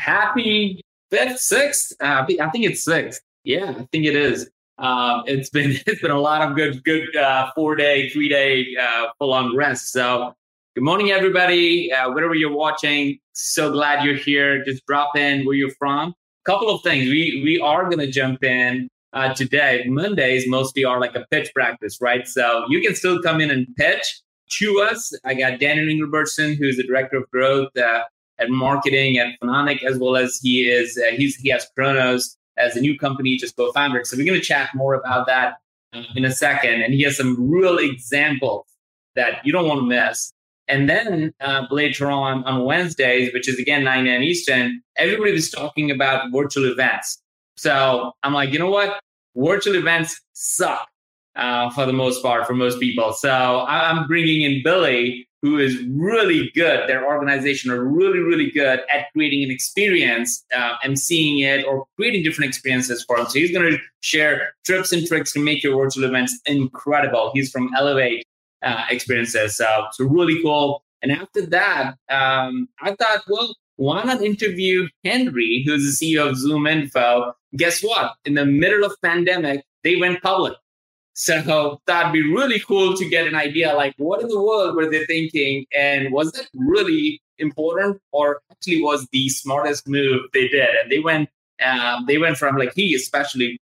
Happy fifth, sixth. Uh, I think it's sixth. Yeah, I think it is. Um, it's been it's been a lot of good good uh, four day, three day uh, full on rest. So good morning, everybody. Uh, wherever you're watching, so glad you're here. Just drop in where you're from. Couple of things. We we are gonna jump in uh, today. Mondays mostly are like a pitch practice, right? So you can still come in and pitch to us. I got Daniel Englebretson, who's the director of growth uh, and marketing at Phononic, as well as he is uh, he's he has Kronos as a new company just co-founded. So we're going to chat more about that uh, in a second, and he has some real examples that you don't want to miss. And then uh, later on on Wednesdays, which is again 9 a.m. Eastern, everybody was talking about virtual events. So I'm like, you know what? Virtual events suck uh, for the most part for most people. So I'm bringing in Billy, who is really good. Their organization are really, really good at creating an experience uh, and seeing it or creating different experiences for them. So he's going to share tips and tricks to make your virtual events incredible. He's from Elevate uh, Experiences. So, so really cool. And after that, um, I thought, well, why not interview Henry, who's the CEO of ZoomInfo? Guess what? In the middle of pandemic, they went public. So that'd be really cool to get an idea like what in the world were they thinking? And was that really important or actually was the smartest move they did? And they went um, they went from like he especially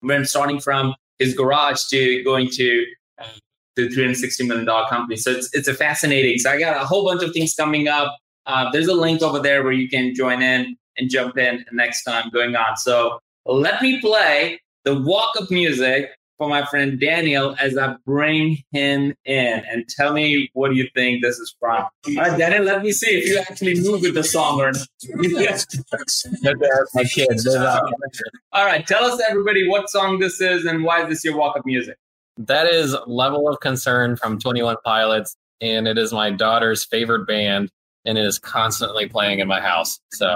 went starting from his garage to going to uh, the 360 million dollar company. So it's it's a fascinating. So I got a whole bunch of things coming up. Uh, there's a link over there where you can join in and jump in next time going on. So let me play the walk up music for my friend Daniel as I bring him in and tell me what do you think this is from. All right, Daniel, let me see if you actually move with the song or not. my kids. All right, tell us everybody what song this is and why is this your walk-up music? That is Level of Concern from 21 Pilots, and it is my daughter's favorite band, and it is constantly playing in my house. So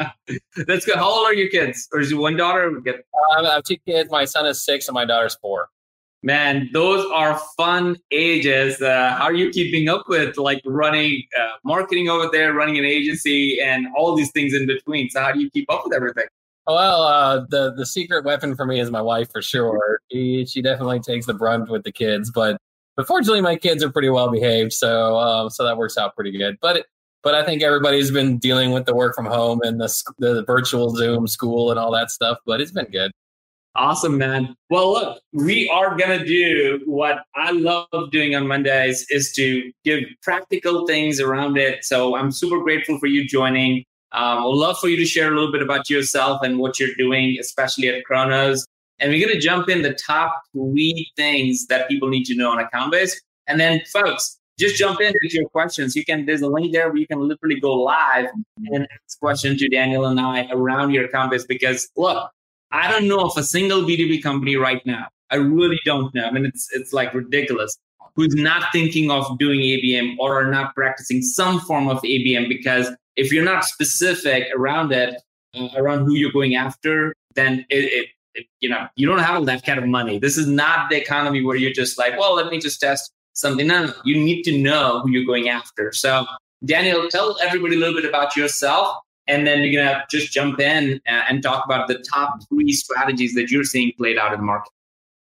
That's good. How old are your kids? Or is it one daughter? Get- uh, I have two kids. My son is six and my daughter's four. Man, those are fun ages. Uh, how are you keeping up with like running uh, marketing over there, running an agency, and all these things in between? So how do you keep up with everything? Well, uh, the the secret weapon for me is my wife for sure. She, she definitely takes the brunt with the kids, but but fortunately, my kids are pretty well behaved, so um, so that works out pretty good. But but I think everybody's been dealing with the work from home and the, the virtual Zoom school and all that stuff, but it's been good. Awesome, man. Well, look, we are going to do what I love doing on Mondays is to give practical things around it. So I'm super grateful for you joining. Um, I'd love for you to share a little bit about yourself and what you're doing, especially at Kronos. And we're going to jump in the top three things that people need to know on Accountbase. And then, folks, just jump in with your questions. You can there's a link there where you can literally go live and ask questions to Daniel and I around your campus because look, I don't know of a single B2B company right now. I really don't know. I mean it's it's like ridiculous. Who's not thinking of doing ABM or are not practicing some form of ABM because if you're not specific around it, uh, around who you're going after, then it, it, it, you know you don't have that kind of money. This is not the economy where you're just like, well, let me just test something. No, you need to know who you're going after. So, Daniel, tell everybody a little bit about yourself, and then you're gonna just jump in and talk about the top three strategies that you're seeing played out in the market.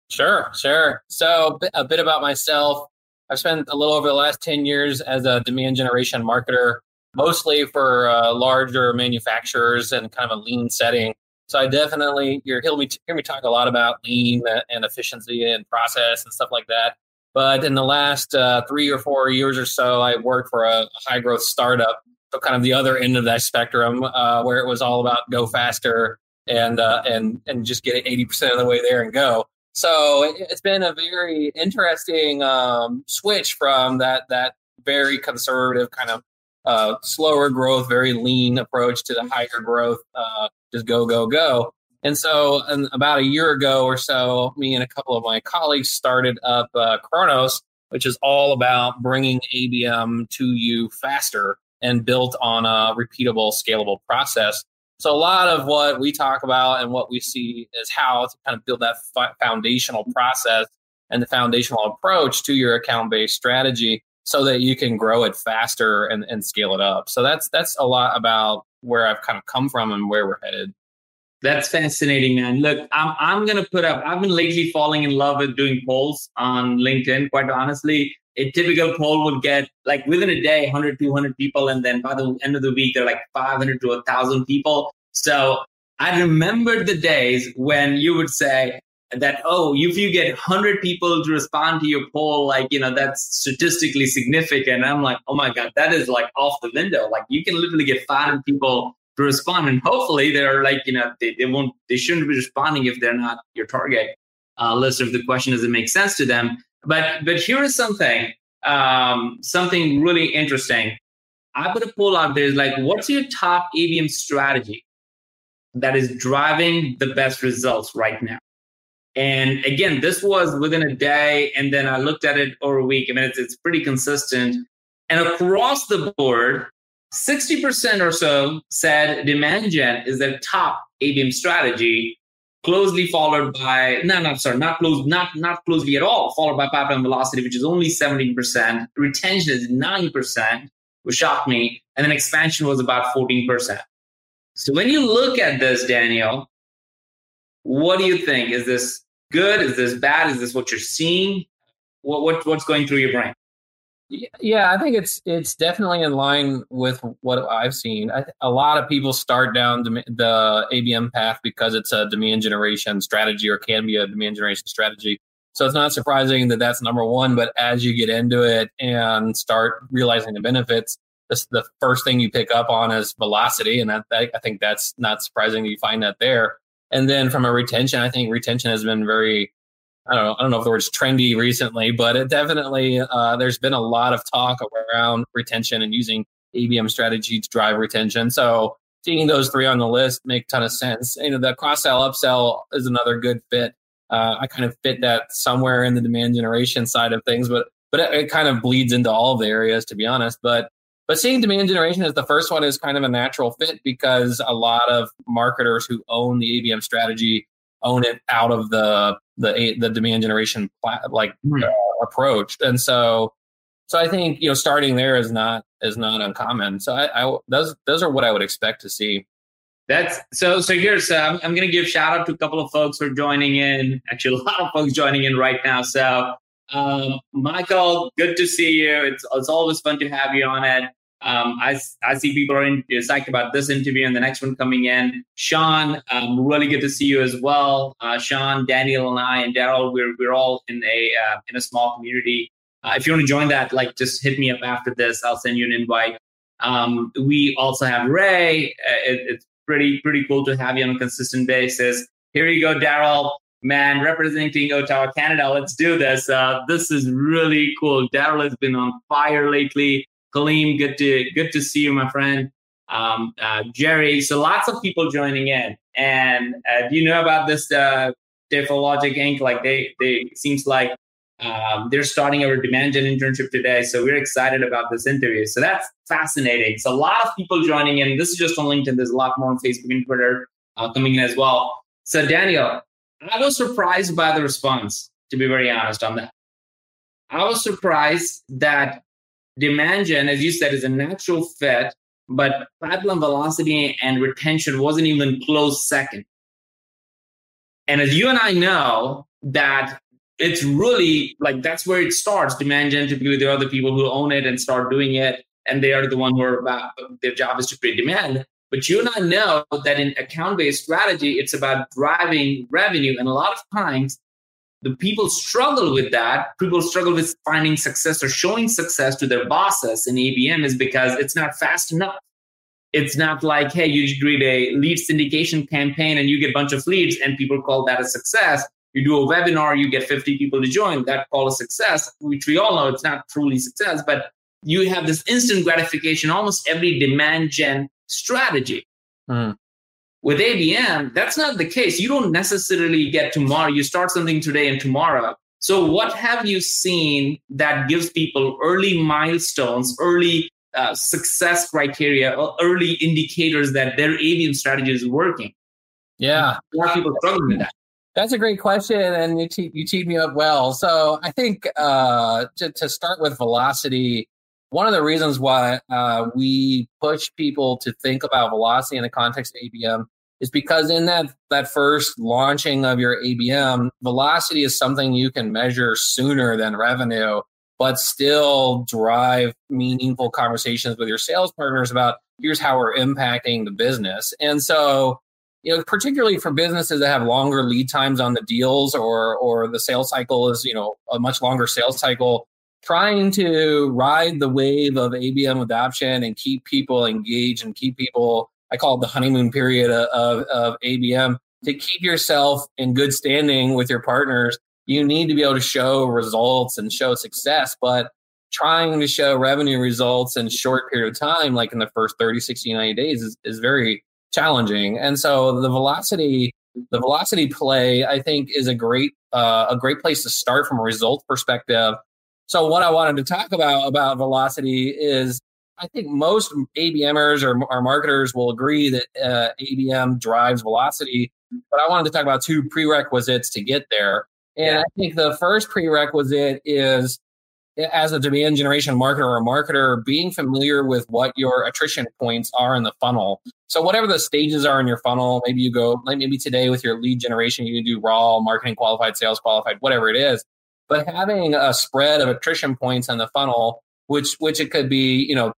Sure, sure. So, a bit about myself. I've spent a little over the last 10 years as a demand generation marketer, mostly for uh, larger manufacturers and kind of a lean setting. So I definitely you hear me hear me talk a lot about lean and efficiency and process and stuff like that. But in the last uh, three or four years or so, I worked for a high growth startup. So kind of the other end of that spectrum, uh, where it was all about go faster and uh, and and just get eighty percent of the way there and go. So it's been a very interesting um, switch from that that very conservative kind of uh, slower growth, very lean approach to the higher growth, uh, just go, go, go. And so, and about a year ago or so, me and a couple of my colleagues started up uh, Kronos, which is all about bringing ABM to you faster and built on a repeatable, scalable process. So, a lot of what we talk about and what we see is how to kind of build that foundational process and the foundational approach to your account based strategy so that you can grow it faster and, and scale it up. So that's that's a lot about where I've kind of come from and where we're headed. That's fascinating, man. Look, I'm I'm gonna put up. I've been lately falling in love with doing polls on LinkedIn. Quite honestly, a typical poll would get like within a day 100 200 people and then by the end of the week they're like 500 to 1000 people so i remember the days when you would say that oh if you get 100 people to respond to your poll like you know that's statistically significant i'm like oh my god that is like off the window like you can literally get 500 people to respond and hopefully they're like you know they, they won't they shouldn't be responding if they're not your target uh, list if the question doesn't make sense to them but but here is something um, something really interesting i put a poll out there is like what's your top abm strategy that is driving the best results right now and again, this was within a day. And then I looked at it over a week. I mean, it's, it's pretty consistent. And across the board, 60% or so said demand gen is their top ABM strategy, closely followed by, no, no, sorry, not close, not, not closely at all, followed by pipeline velocity, which is only 17%. Retention is 9%, which shocked me. And then expansion was about 14%. So when you look at this, Daniel, what do you think? Is this good? Is this bad? Is this what you're seeing? What, what what's going through your brain? Yeah, I think it's it's definitely in line with what I've seen. I, a lot of people start down the ABM path because it's a demand generation strategy or can be a demand generation strategy. So it's not surprising that that's number one. But as you get into it and start realizing the benefits, this, the first thing you pick up on is velocity, and that, that I think that's not surprising you find that there. And then from a retention, I think retention has been very, I don't know, I don't know if the word's trendy recently, but it definitely, uh, there's been a lot of talk around retention and using ABM strategy to drive retention. So seeing those three on the list make a ton of sense. You know, the cross sell upsell is another good fit. Uh, I kind of fit that somewhere in the demand generation side of things, but but it, it kind of bleeds into all of the areas, to be honest. But but seeing demand generation as the first one is kind of a natural fit because a lot of marketers who own the ABM strategy own it out of the the the demand generation like uh, approach, and so so I think you know starting there is not is not uncommon. So I, I those those are what I would expect to see. That's so. So here's uh, I'm going to give shout out to a couple of folks for joining in. Actually, a lot of folks joining in right now. So um, Michael, good to see you. It's it's always fun to have you on it. Um, I, I see people are in, psyched about this interview and the next one coming in. Sean, um, really good to see you as well. Uh, Sean, Daniel, and I, and Daryl, we're we're all in a uh, in a small community. Uh, if you want to join that, like just hit me up after this. I'll send you an invite. Um, we also have Ray. Uh, it, it's pretty pretty cool to have you on a consistent basis. Here you go, Daryl. Man, representing Ottawa, Canada. Let's do this. Uh, this is really cool. Daryl has been on fire lately. Kaleem, good to good to see you, my friend. Um, uh, Jerry, so lots of people joining in. And uh, do you know about this uh, Logic Inc? Like they they seems like um, they're starting our demand gen internship today. So we're excited about this interview. So that's fascinating. So a lot of people joining in. This is just on LinkedIn. There's a lot more on Facebook and Twitter uh, coming in as well. So Daniel, I was surprised by the response, to be very honest on that. I was surprised that demand gen, as you said, is a natural fit, but pipeline velocity and retention wasn't even close second. And as you and I know, that it's really like that's where it starts. Demand gen typically there are the other people who own it and start doing it, and they are the one who are about their job is to create demand. But you and I know that in account-based strategy, it's about driving revenue. And a lot of times the people struggle with that. People struggle with finding success or showing success to their bosses in ABM is because it's not fast enough. It's not like, hey, you create a lead syndication campaign and you get a bunch of leads and people call that a success. You do a webinar, you get 50 people to join, that call a success, which we all know it's not truly success. But you have this instant gratification, almost every demand gen strategy. Mm. With ABM, that's not the case. You don't necessarily get tomorrow. You start something today and tomorrow. So, what have you seen that gives people early milestones, early uh, success criteria, early indicators that their ABM strategy is working? Yeah, a lot of people struggling with that. That's a great question, and you te- you teed me up well. So I think uh, to, to start with velocity, one of the reasons why uh, we push people to think about velocity in the context of ABM is because in that that first launching of your ABM, velocity is something you can measure sooner than revenue, but still drive meaningful conversations with your sales partners about here's how we're impacting the business. And so, you know, particularly for businesses that have longer lead times on the deals or or the sales cycle is, you know, a much longer sales cycle, trying to ride the wave of ABM adoption and keep people engaged and keep people, I call it the honeymoon period of, of ABM, to keep yourself in good standing with your partners. You need to be able to show results and show success, but trying to show revenue results in short period of time, like in the first 30, 60, 90 days is, is very challenging. And so the velocity, the velocity play, I think is a great, uh, a great place to start from a result perspective so what I wanted to talk about about velocity is I think most ABMers or, or marketers will agree that uh, ABM drives velocity, but I wanted to talk about two prerequisites to get there. And I think the first prerequisite is as a demand generation marketer or a marketer, being familiar with what your attrition points are in the funnel. So whatever the stages are in your funnel, maybe you go like maybe today with your lead generation, you can do raw, marketing qualified, sales qualified, whatever it is but having a spread of attrition points on the funnel, which which it could be, you know,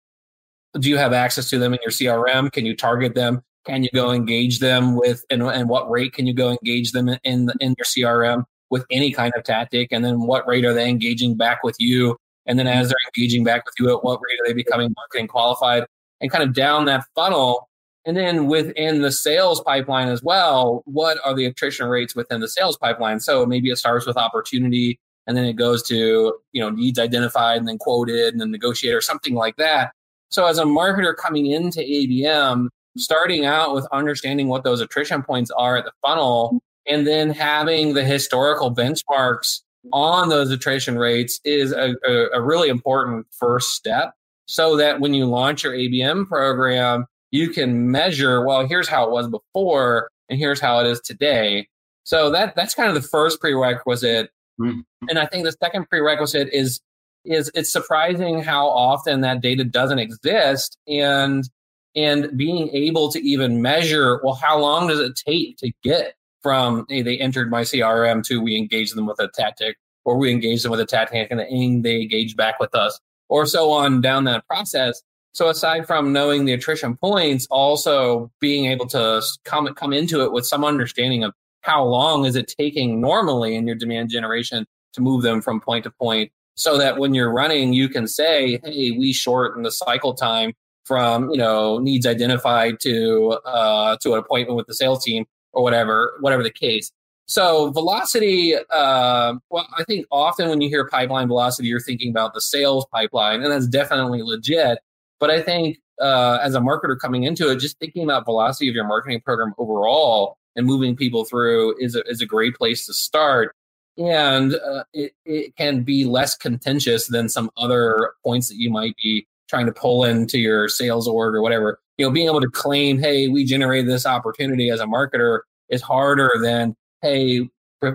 do you have access to them in your CRM? Can you target them? Can you go engage them with and, and what rate can you go engage them in in, in your CRM with any kind of tactic? And then what rate are they engaging back with you? And then as they're engaging back with you, at what rate are they becoming marketing qualified? And kind of down that funnel. And then within the sales pipeline as well, what are the attrition rates within the sales pipeline? So maybe it starts with opportunity and then it goes to you know needs identified and then quoted and then negotiate or something like that so as a marketer coming into abm starting out with understanding what those attrition points are at the funnel and then having the historical benchmarks on those attrition rates is a, a, a really important first step so that when you launch your abm program you can measure well here's how it was before and here's how it is today so that that's kind of the first prerequisite Mm-hmm. And I think the second prerequisite is is it's surprising how often that data doesn't exist and and being able to even measure well how long does it take to get from hey, they entered my crm to we engage them with a tactic or we engage them with a tactic and they engage back with us or so on down that process. So aside from knowing the attrition points also being able to come come into it with some understanding of how long is it taking normally in your demand generation to move them from point to point so that when you're running you can say hey we shorten the cycle time from you know needs identified to uh, to an appointment with the sales team or whatever whatever the case so velocity uh, well i think often when you hear pipeline velocity you're thinking about the sales pipeline and that's definitely legit but i think uh, as a marketer coming into it just thinking about velocity of your marketing program overall and moving people through is a, is a great place to start. And uh, it, it can be less contentious than some other points that you might be trying to pull into your sales org or whatever. You know, being able to claim, hey, we generated this opportunity as a marketer is harder than, hey,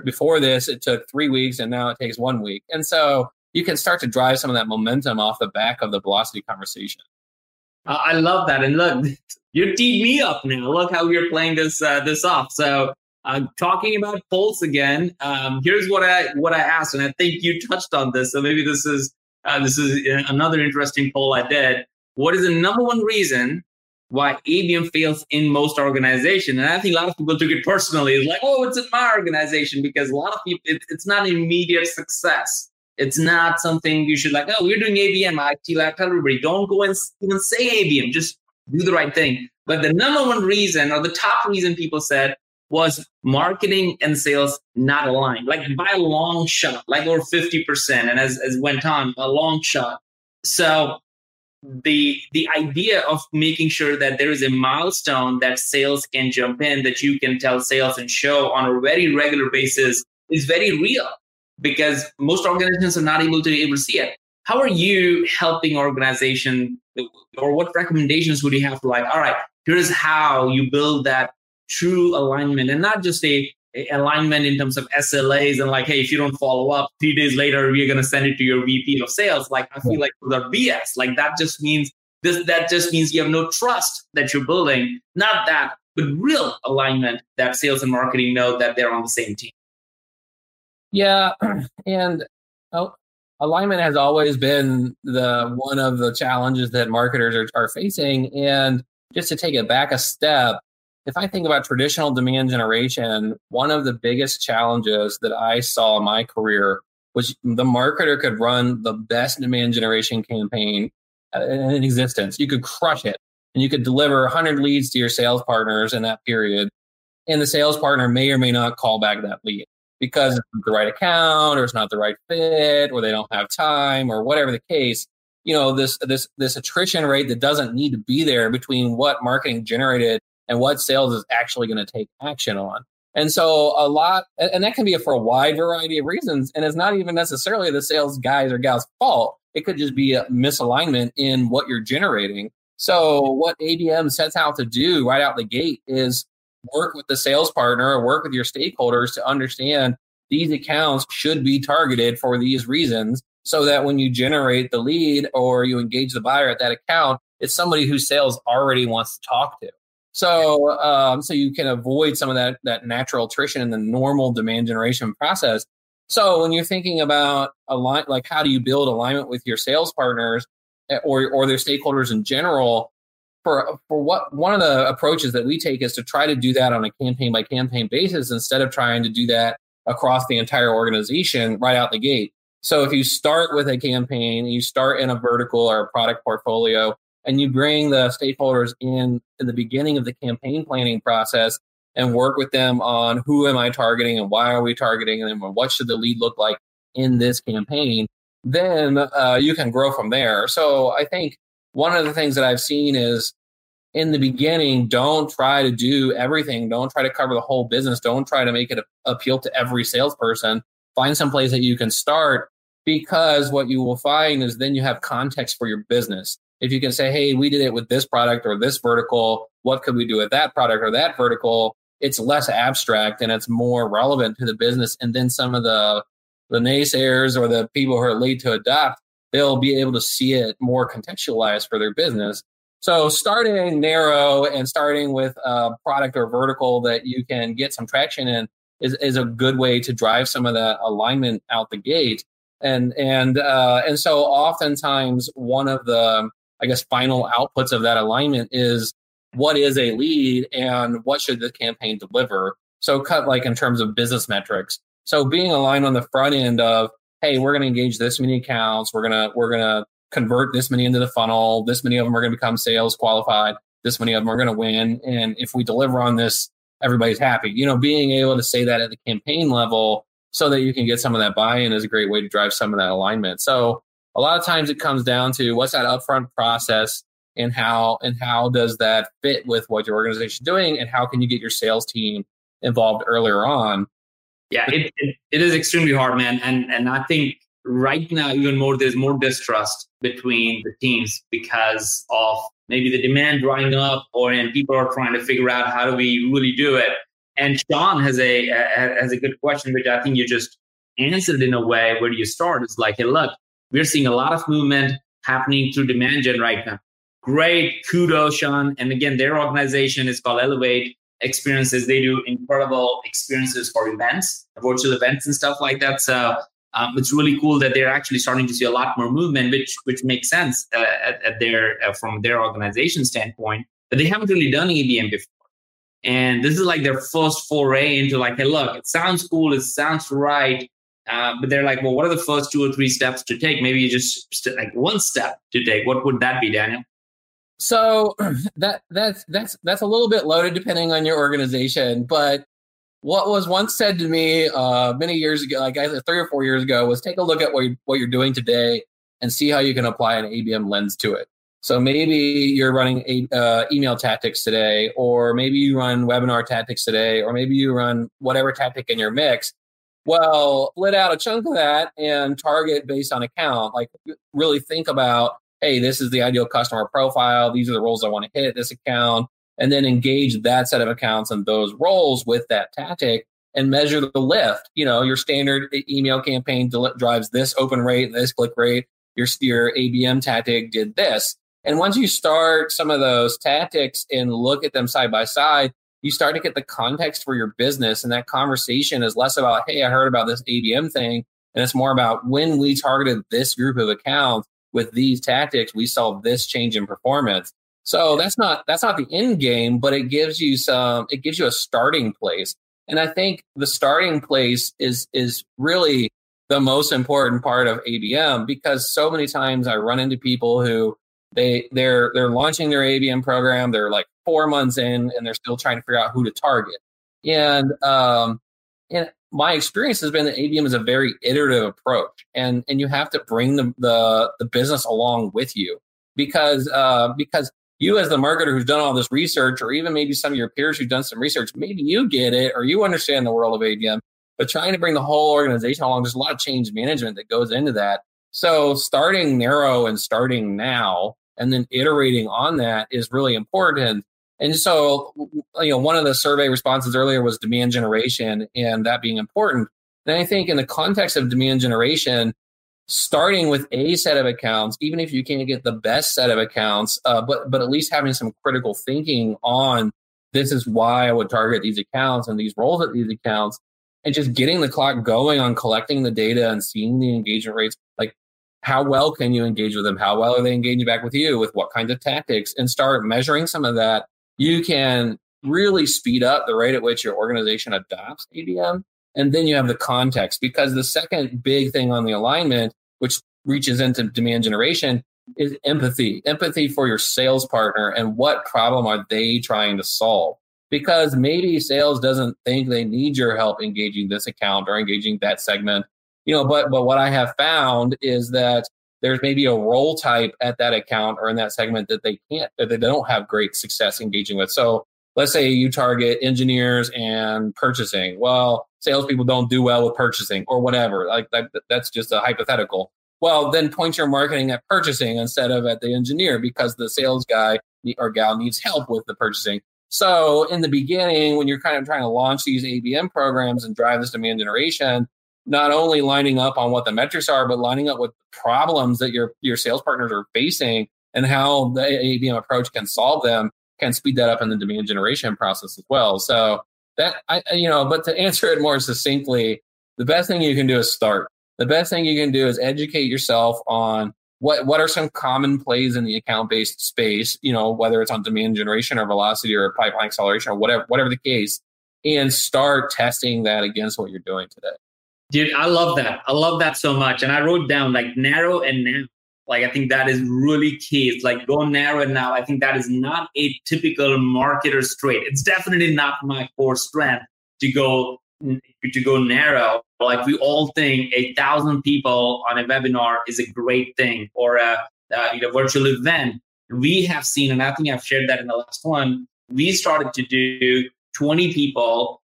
before this, it took three weeks and now it takes one week. And so you can start to drive some of that momentum off the back of the velocity conversation. I love that. And look, you're teed me up now. Look how you're playing this uh, this off. So uh, talking about Pulse again. Um, here's what I what I asked, and I think you touched on this. So maybe this is uh, this is another interesting poll I did. What is the number one reason why ABM fails in most organizations? And I think a lot of people took it personally. It's like, oh, it's in my organization because a lot of people, it, it's not immediate success. It's not something you should like, oh, we're doing ABM. I tell everybody, don't go and even say ABM. Just do the right thing. But the number one reason or the top reason people said was marketing and sales not aligned, like by a long shot, like over 50%. And as, as went on, a long shot. So the the idea of making sure that there is a milestone that sales can jump in that you can tell sales and show on a very regular basis is very real because most organizations are not able to be able to see it how are you helping organization or what recommendations would you have like all right here's how you build that true alignment and not just a, a alignment in terms of slas and like hey if you don't follow up three days later we're going to send it to your vp of sales. Like i feel like the bs like that just means this that just means you have no trust that you're building. Not that but real alignment that sales and marketing know that they're on the same team. Yeah and oh, alignment has always been the one of the challenges that marketers are, are facing. And just to take it back a step if i think about traditional demand generation one of the biggest challenges that i saw in my career was the marketer could run the best demand generation campaign uh, in existence. You could crush it and you could deliver 100 leads to your sales partners in that period and the sales partner may or may not call back that lead because it's not the right account or it's not the right fit or they don't have time or whatever the case. You know this this this attrition rate that doesn't need to be there between what marketing generated and what sales is actually going to take action on. And so a lot and that can be for a wide variety of reasons and it's not even necessarily the sales guys or gals fault. It could just be a misalignment in what you're generating. So what abm sets out to do right out the gate is work with the sales partner or work with your stakeholders to understand these accounts should be targeted for these reasons so that when you generate the lead or you engage the buyer at that account, it's somebody who sales already wants to talk to. So, um, so you can avoid some of that that natural attrition in the normal demand generation process. So, when you're thinking about align, like how do you build alignment with your sales partners eh, or or their stakeholders in general, for for what one of the approaches that we take is to try to do that on a campaign by campaign basis instead of trying to do that across the entire organization right out the gate. So if you start with a campaign, you start in a vertical or a product portfolio, and you bring the stakeholders in in the beginning of the campaign planning process and work with them on who am I targeting and why are we targeting them and what should the lead look like in this campaign, then uh, you can grow from there. So I think one of the things that I've seen is in the beginning, don't try to do everything. Don't try to cover the whole business. Don't try to make it appeal to every salesperson. Find some place that you can start because what you will find is then you have context for your business. If you can say, hey, we did it with this product or this vertical, what could we do with that product or that vertical? It's less abstract and it's more relevant to the business. And then some of the the naysayers or the people who are late to adopt they'll be able to see it more contextualized for their business. So starting narrow and starting with a product or vertical that you can get some traction in is, is a good way to drive some of that alignment out the gate. And and uh, and so oftentimes one of the I guess final outputs of that alignment is what is a lead and what should the campaign deliver. So cut like in terms of business metrics. So being aligned on the front end of hey, we're going to engage this many accounts. We're gonna we're gonna convert this many into the funnel. This many of them are going to become sales qualified. This many of them are going to win. And if we deliver on this, everybody's happy. You know, being able to say that at the campaign level so that you can get some of that buy-in is a great way to drive some of that alignment. So a lot of times it comes down to what's that upfront process and how and how does that fit with what your organization is doing and how can you get your sales team involved earlier on yeah, it, it, it is extremely hard, man. And and I think right now even more there's more distrust between the teams because of maybe the demand drying up or and people are trying to figure out how do we really do it. And Sean has a has a good question, which I think you just answered in a way. Where you start? It's like, hey, look, we're seeing a lot of movement happening through demand gen right now. Great, kudos, Sean. And again, their organization is called Elevate experiences. They do incredible experiences for events, virtual events, and stuff like that. So um, it's really cool that they're actually starting to see a lot more movement, which which makes sense uh, at, at, their uh, from their organization standpoint. But they haven't really done ABM before, and this is like their first foray into like, hey, look, it sounds cool, it sounds right. Uh, but they're like, well, what are the first two or three steps to take? Maybe you just st- like one step to take. What would that be, Daniel? So that that's that's that's a little bit loaded depending on your organization, but what was once said to me uh, many years ago, like I said, three or four years ago, was take a look at what you're, what you're doing today and see how you can apply an ABM lens to it. So maybe you're running a, uh, email tactics today, or maybe you run webinar tactics today, or maybe you run whatever tactic in your mix. Well, split out a chunk of that and target based on account. Like really think about, hey, this is the ideal customer profile. These are the roles I want to hit this account, and then engage that set of accounts and those roles with that tactic and measure the lift. You know, your standard email campaign drives this open rate, this click rate. Your your ABM tactic did this and once you start some of those tactics and look at them side by side, you start to get the context for your business. And that conversation is less about, hey, I heard about this ABM thing. And it's more about when we targeted this group of accounts with these tactics, we saw this change in performance. So that's not that's not the end game, but it gives you some it gives you a starting place. And I think the starting place is is really the most important part of ABM because so many times I run into people who they they're they're launching their ABM program. They're like four months in, and they're still trying to figure out who to target. And um, and my experience has been that ABM is a very iterative approach, and and you have to bring the the, the business along with you because uh, because you as the marketer who's done all this research, or even maybe some of your peers who've done some research, maybe you get it or you understand the world of ABM, but trying to bring the whole organization along, there's a lot of change management that goes into that. So starting narrow and starting now and then iterating on that is really important. And so, you know, one of the survey responses earlier was demand generation and that being important. And I think in the context of demand generation, starting with a set of accounts, even if you can't get the best set of accounts, uh, but but at least having some critical thinking on this is why I would target these accounts and these roles at these accounts, and just getting the clock going on collecting the data and seeing the engagement rates. Like how well can you engage with them? How well are they engaging back with you? With what kinds of tactics? And start measuring some of that. You can really speed up the rate at which your organization adopts ABM. And then you have the context because the second big thing on the alignment, which reaches into demand generation, is empathy. Empathy for your sales partner and what problem are they trying to solve? Because maybe sales doesn't think they need your help engaging this account or engaging that segment you know, but but what I have found is that there's maybe a role type at that account or in that segment that they can't that they don't have great success engaging with. So let's say you target engineers and purchasing. Well, salespeople don't do well with purchasing or whatever. Like that, that's just a hypothetical. Well, then point your marketing at purchasing instead of at the engineer because the sales guy or gal needs help with the purchasing. So in the beginning, when you're kind of trying to launch these ABM programs and drive this demand generation, not only lining up on what the metrics are, but lining up with problems that your your sales partners are facing and how the ABM approach can solve them can speed that up in the demand generation process as well. So that I you know, but to answer it more succinctly, the best thing you can do is start. The best thing you can do is educate yourself on what what are some common plays in the account based space, you know, whether it's on demand generation or velocity or pipeline acceleration or whatever whatever the case, and start testing that against what you're doing today. Dude, I love that. I love that so much. And I wrote down like narrow and now. Like I think that is really key. It's like go narrow and now. I think that is not a typical marketer's trait. It's definitely not my core strength to go to go narrow. Like we all think a thousand people on a webinar is a great thing or a, a you know virtual event. We have seen, and I think I've shared that in the last one. We started to do 20 people,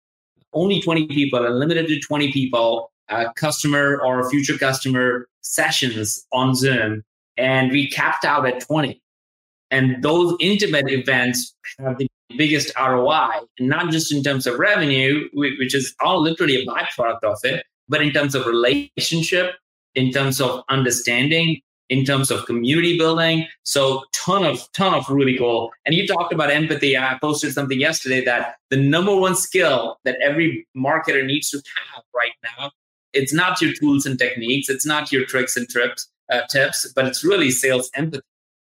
only 20 people, and limited to 20 people uh, customer or future customer sessions on Zoom, and we capped out at 20. And those intimate events have the biggest ROI, not just in terms of revenue, which is all literally a byproduct of it, but in terms of relationship, in terms of understanding, in terms of community building. So ton of ton of really cool. And you talked about empathy. I posted something yesterday that the number one skill that every marketer needs to have right now it's not your tools and techniques, it's not your tricks and trips, uh, tips, but it's really sales empathy.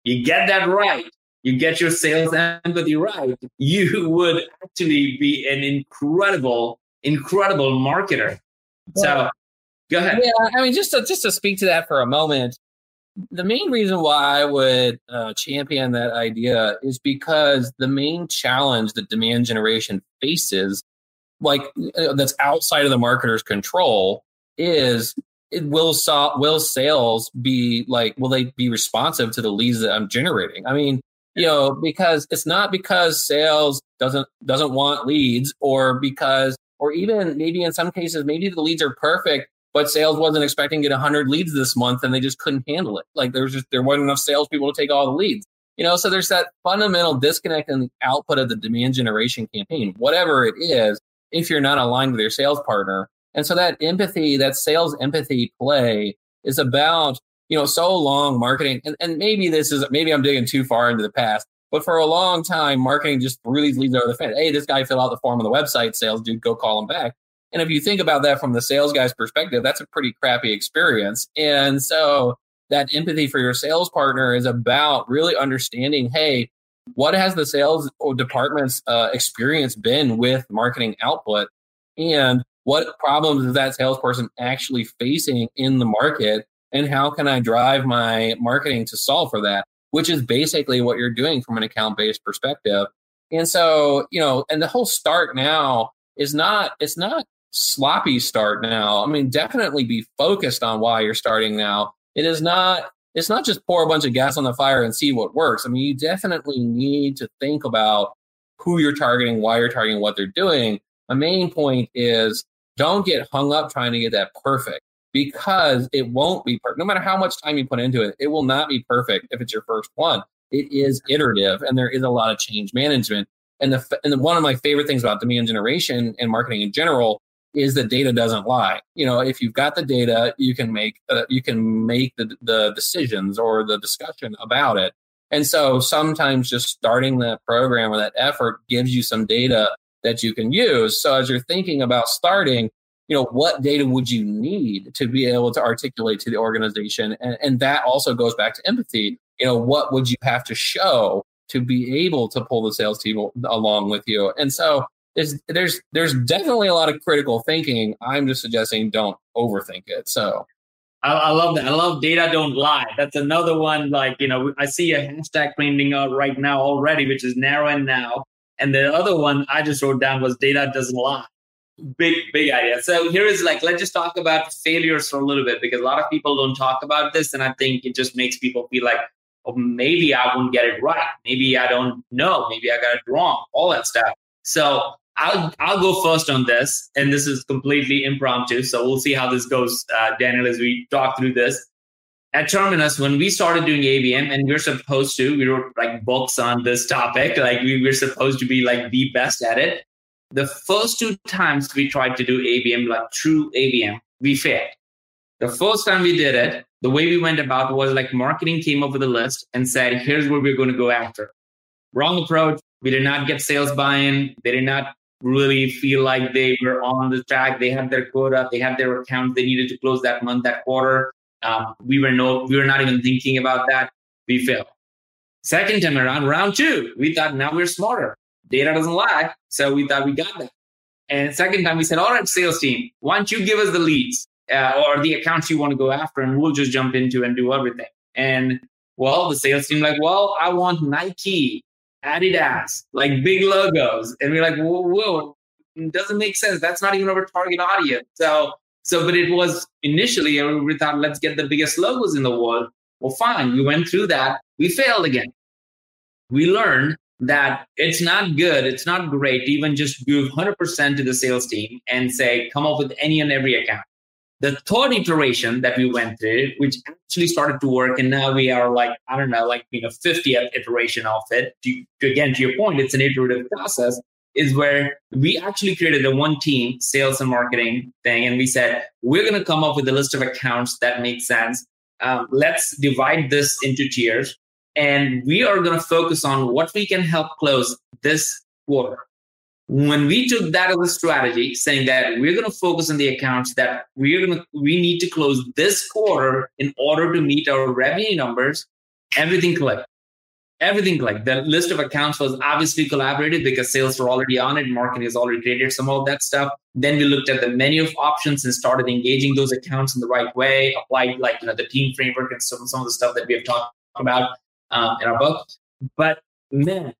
You get that right, you get your sales empathy right, you would actually be an incredible, incredible marketer. So go ahead. Yeah, I mean, just to, just to speak to that for a moment, the main reason why I would uh, champion that idea is because the main challenge that demand generation faces like uh, that's outside of the marketer's control is it will so, will sales be like will they be responsive to the leads that I'm generating? I mean, you know, because it's not because sales doesn't doesn't want leads or because or even maybe in some cases maybe the leads are perfect but sales wasn't expecting to get 100 leads this month and they just couldn't handle it like there was just there wasn't enough salespeople to take all the leads you know so there's that fundamental disconnect in the output of the demand generation campaign whatever it is if you're not aligned with your sales partner and so that empathy that sales empathy play is about you know so long marketing and, and maybe this is maybe i'm digging too far into the past but for a long time, marketing just these leads over the fence. Hey, this guy filled out the form on the website. Sales dude, go call him back. And if you think about that from the sales guy's perspective, that's a pretty crappy experience. And so that empathy for your sales partner is about really understanding, hey, what has the sales department's uh, experience been with marketing output? And what problems is that salesperson actually facing in the market? And how can I drive my marketing to solve for that? which is basically what you're doing from an account based perspective. And so, you know, and the whole start now is not, it's not sloppy start now. I mean, definitely be focused on why you're starting now. It is not, it's not just pour a bunch of gas on the fire and see what works. I mean, you definitely need to think about who you're targeting, why you're targeting, what they're doing. My main point is don't get hung up trying to get that perfect because it won't be perfect. No matter how much time you put into it, it will not be perfect if it's your first one. It is iterative and there is a lot of change management. And the and the, one of my favorite things about demand generation and marketing in general is that data doesn't lie. You know, if you've got the data, you can make uh, you can make the the decisions or the discussion about it. And so sometimes just starting that program or that effort gives you some data that you can use. So as you're thinking about starting, you know what data would you need to be able to articulate to the organization and, and that also goes back to empathy you know what would you have to show to be able to pull the sales team along with you and so there's there's there's definitely a lot of critical thinking i'm just suggesting don't overthink it so I, I, love that. I love data don't lie. That's another one. Like you know, I see a hashtag trending out right now already, which is narrow and now. And the other one I just wrote down was data doesn't lie big big idea so here is like let's just talk about failures for a little bit because a lot of people don't talk about this and i think it just makes people feel like oh, maybe i won't get it right maybe i don't know maybe i got it wrong all that stuff so i'll i'll go first on this and this is completely impromptu so we'll see how this goes uh, daniel as we talk through this at Terminus, when we started doing ABM, and we are supposed to, we wrote like books on this topic, like we were supposed to be like the best at it the first two times we tried to do ABM, like true ABM, we failed. The first time we did it, the way we went about was like marketing came up with a list and said, here's what we're going to go after. Wrong approach. We did not get sales buy in. They did not really feel like they were on the track. They had their quota, they had their accounts they needed to close that month, that quarter. Um, we were no, we were not even thinking about that. We failed. Second time around, round two, we thought now we're smarter data doesn't lie. So we thought we got that. And second time we said, all right, sales team, why don't you give us the leads uh, or the accounts you want to go after and we'll just jump into and do everything. And well, the sales team like, well, I want Nike, Adidas, like big logos. And we're like, whoa, whoa, it doesn't make sense. That's not even our target audience. So, so, but it was initially, we thought, let's get the biggest logos in the world. Well, fine. We went through that. We failed again. We learned that it's not good, it's not great even just give 100% to the sales team and say, come up with any and every account. The third iteration that we went through, which actually started to work, and now we are like, I don't know, like, you know, 50th iteration of it. To, again, to your point, it's an iterative process, is where we actually created a one team sales and marketing thing. And we said, we're going to come up with a list of accounts that make sense. Um, let's divide this into tiers and we are going to focus on what we can help close this quarter. When we took that as a strategy, saying that we're going to focus on the accounts that we're going to, we need to close this quarter in order to meet our revenue numbers, everything clicked. Everything clicked. The list of accounts was obviously collaborated because sales were already on it, marketing has already created some of that stuff. Then we looked at the menu of options and started engaging those accounts in the right way, applied like you know the team framework and some, some of the stuff that we have talked about um, in our book. But man,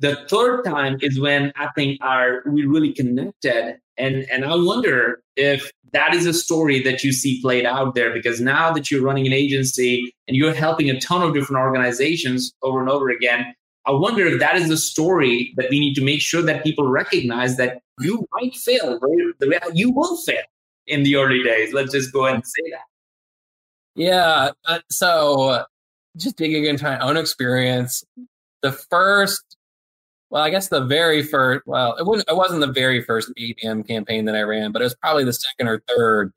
The third time is when I think are we really connected. And and I wonder if that is a story that you see played out there because now that you're running an agency and you're helping a ton of different organizations over and over again, I wonder if that is the story that we need to make sure that people recognize that you might fail, right? You will fail in the early days. Let's just go ahead and say that. Yeah. Uh, so just digging into my own experience, the first, well, I guess the very first, well, it, wasn't, it wasn't the very first ABM campaign that I ran, but it was probably the second or third.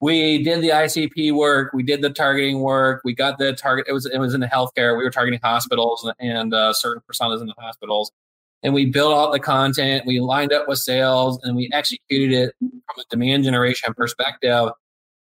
We did the ICP work, we did the targeting work, we got the target. It was it was in the healthcare. We were targeting hospitals and uh, certain personas in the hospitals, and we built out the content. We lined up with sales, and we executed it from a demand generation perspective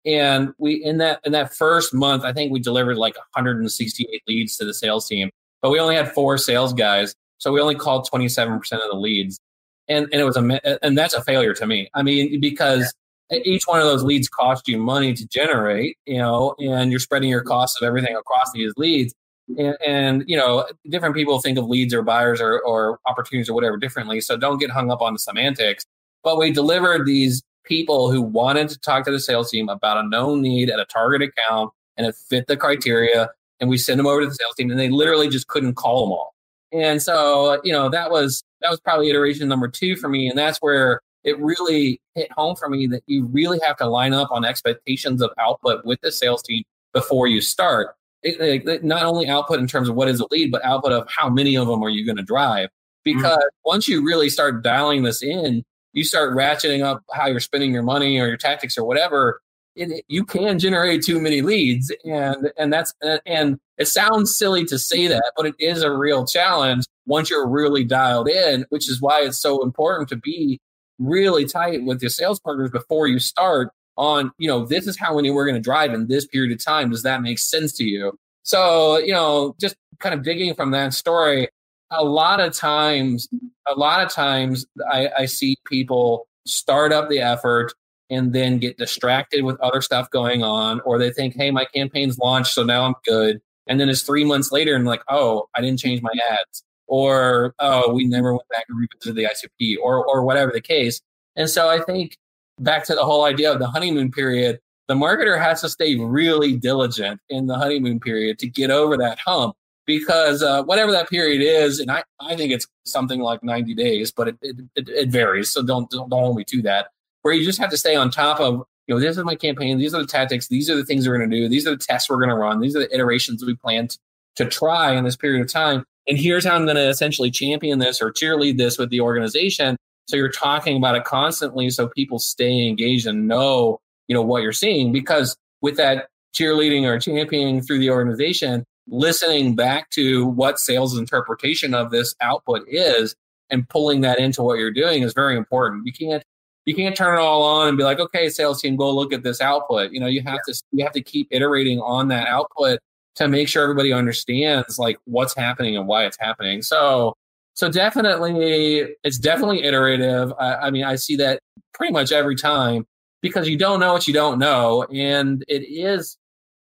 and we in that in that first month, I think we delivered like 168 leads to the sales team, but we only had four sales guys, so we only called 27 percent of the leads, and and it was a and that's a failure to me. I mean, because yeah. each one of those leads cost you money to generate, you know, and you're spreading your costs of everything across these leads. And, and, you know different people think of leads or buyers or, or opportunities or whatever differently so don't get hung up on the semantics but we delivered these people who wanted to talk to the sales team about a known need at a target account and it fit the criteria. And we sent them over to the sales team and they literally just couldn't call them all. And so, you know, that was that was probably iteration number two for me. And that's where it really hit home for me that you really have to line up on expectations of output with the sales team before you start. It, it, not only output in terms of what is the lead, but output of how many of them are you going to drive. Mm-hmm. Because mm-hmm. once you really start dialing this in, you start ratcheting up how you're spending your money or your tactics or whatever, it, you can generate too many leads, and and that's and it sounds silly to say that, but it is a real challenge once you're really dialed in, which is why it's so important to be really tight with your sales partners before you start on you know this is how many we're going to drive in this period of time. Does that make sense to you? So you know just kind of digging from that story a lot of times, a lot of times I, I see people start up the effort and then get distracted with other stuff going on, or they think, hey, my campaign's launched, so now I'm good. And then it's three months later and like, oh, I didn't change my ads. Or, oh, we never went back and revisited the ICP or or whatever the case. And so I think back to the whole idea of the honeymoon period, the marketer has to stay really diligent in the honeymoon period to get over that hump because uh, whatever that period is, and I, I think it's something like 90 days, but it, it, it varies. So don't, don't, don't hold me to that. Where you just have to stay on top of, you know, this is my campaign. These are the tactics. These are the things we're going to do. These are the tests we're going to run. These are the iterations we plan to, to try in this period of time. And here's how I'm going to essentially champion this or cheerlead this with the organization. So you're talking about it constantly so people stay engaged and know, you know, what you're seeing. Because with that cheerleading or championing through the organization, listening back to what sales interpretation of this output is and pulling that into what you're doing is very important. You can't you can't turn it all on and be like, okay, sales team, go look at this output. You know, you have to you have to keep iterating on that output to make sure everybody understands like what's happening and why it's happening. So so definitely it's definitely iterative. I, I mean, I see that pretty much every time because you don't know what you don't know. And it is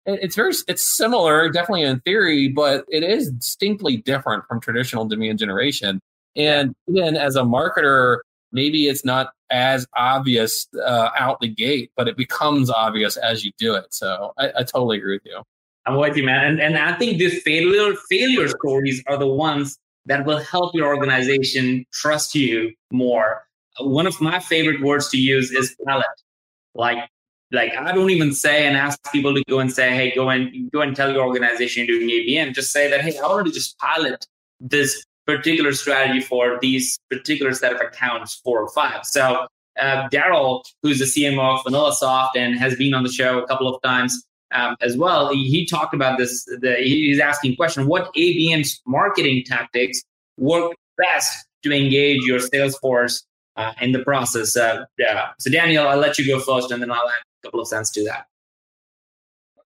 it's very it's similar definitely in theory but it is distinctly different from traditional demand generation and then as a marketer maybe it's not as obvious uh, out the gate but it becomes obvious as you do it. So i, I totally agree with you. I'm with you man. And, and i think these failure failure stories are the ones that will help your organization trust you more. One of my favorite words to use is pilot like like I don't even say and ask people to go and say, hey, go and go and tell your organization you're doing ABM. Just say that, hey, I want to just pilot this particular strategy for these particular set of accounts, four or five. So uh, Daryl, who's the CMO of VanillaSoft and has been on the show a couple of times um, as well, he, he, talked about this. The, he's asking question: What ABM's marketing tactics work best to engage your sales force uh, in the process? Uh, yeah. So Daniel, I'll let you go first, and then I'll add a couple of cents to that?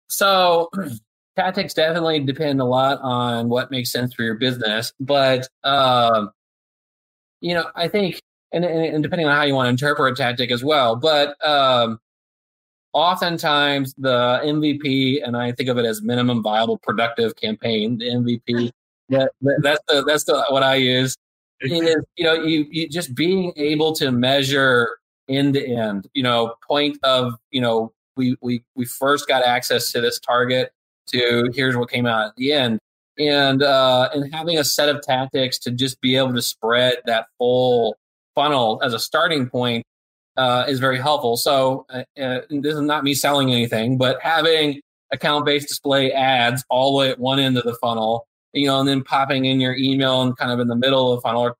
So tactics definitely depend a lot on what makes sense for your business, but um, you know, I think, and, and, depending on how you want to interpret a tactic as well, but um, oftentimes the MVP, and I think of it as minimum viable productive campaign, the MVP. That, that's the that's the what I use. is you know you, you just being able to measure end to end. You know, point of you know we we we first got access to this target to here's what came out at the end and uh, and having a set of tactics to just be able to spread that full funnel as a starting point uh, is very helpful. So uh, uh this is not me selling anything, but having account based display ads all the way at one end of the funnel, you know, and then popping in your email and kind of in the middle of the funnel or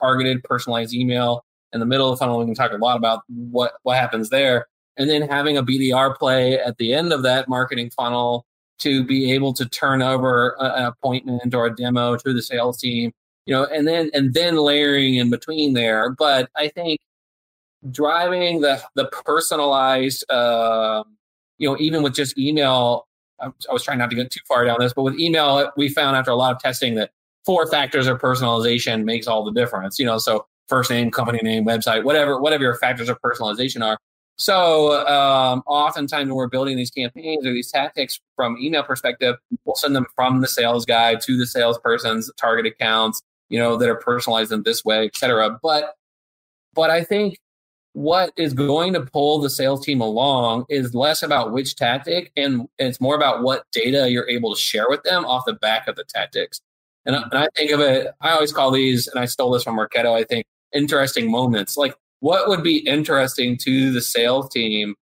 targeted personalized email in the middle of the funnel. We can talk a lot about what what happens there, and then having a BDR play at the end of that marketing funnel to be able to turn over an appointment or a demo to the sales team, you know, and then and then layering in between there. But I think driving the the personalized, uh, you know, even with just email, I, I was trying not to get too far down this, but with email, we found after a lot of testing that four factors of personalization makes all the difference. You know, so first name, company name, website, whatever, whatever your factors of personalization are. So um, oftentimes when we're building these campaigns or these tactics from email perspective, we'll send them from the sales guy to the salesperson's target accounts, you know, that are personalized in this way, et cetera. But but I think what is going to pull the sales team along is less about which tactic and it's more about what data you're able to share with them off the back of the tactics. And, and I think of it, I always call these, and I stole this from Marketo, I think, interesting moments. Like what would be interesting to the sales team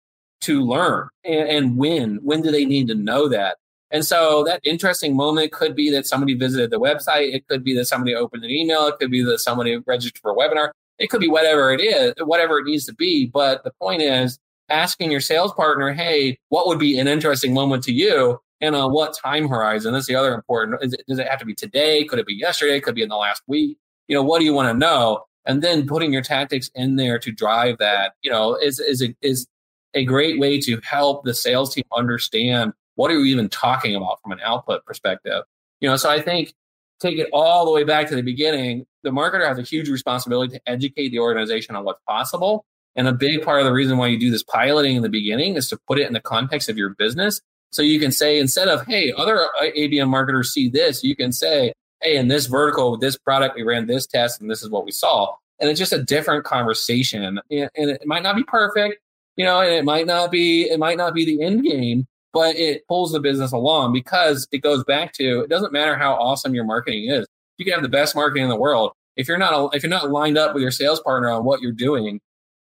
to learn and, and when? When do they need to know that? And so that interesting moment could be that somebody visited the website. It could be that somebody opened an email. It could be that somebody registered for a webinar. It could be whatever it is, whatever it needs to be. But the point is asking your sales partner, hey, what would be an interesting moment to you? And on what time horizon? That's the other important. It, does it have to be today? Could it be yesterday? Could it be in the last week? You know, what do you want to know? And then putting your tactics in there to drive that you know is is a, is a great way to help the sales team understand what are you even talking about from an output perspective. You know so i think take it all the way back to the beginning the marketer has a huge responsibility to educate the organization on what's possible. And a big part of the reason why you do this piloting in the beginning is to put it in the context of your business. So you can say instead of hey other abm marketers see this you can say hey, in this vertical with this product, we ran this test and this is what we saw. And it's just a different conversation. And it might not be perfect, you know, and it might not be it might not be the end game, but it pulls the business along because it goes back to it doesn't matter how awesome your marketing is. You can have the best marketing in the world. If you're not if you're not lined up with your sales partner on what you're doing,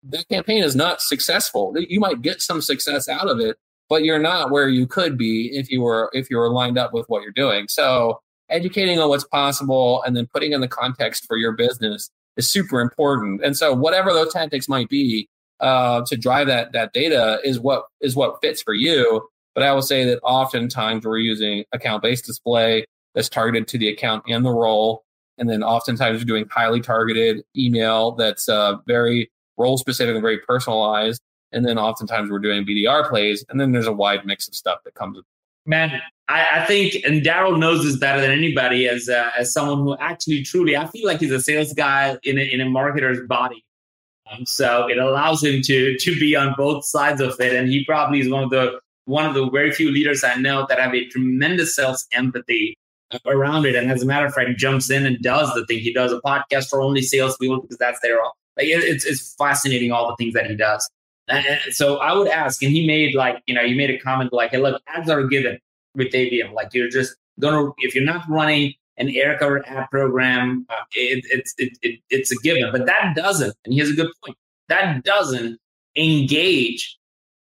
that campaign is not successful. You might get some success out of it, but you're not where you could be if you were if you were lined up with what you're doing. So educating on what's possible and then putting in the context for your business is super important. And so whatever those tactics might be uh, to drive that that data is what is what fits for you. But I will say that oftentimes we're using account based display that's targeted to the account and the role. And then oftentimes we're doing highly targeted email that's uh, very role specific and very personalized. And then oftentimes we're doing BDR plays. And then there's a wide mix of stuff that comes Man, I, I think, and Daryl knows this better than anybody as uh, as someone who actually truly, I feel like he's a sales guy in a, in a marketer's body. Um, so it allows him to to be on both sides of it, and he probably is one of the one of the very few leaders I know that have a tremendous sales empathy around it. And as a matter of fact, jumps in and does the thing. He does a podcast for only salespeople because that's their all. like it, it's it's fascinating all the things that he does. And so I would ask, and he made like, you know, you made a comment like, hey, look, ads are given with ABM. Like you're just gonna, if you're not running an air cover ad program, uh, it, it's it, it, it's a given. But that doesn't, and he has a good point. That doesn't engage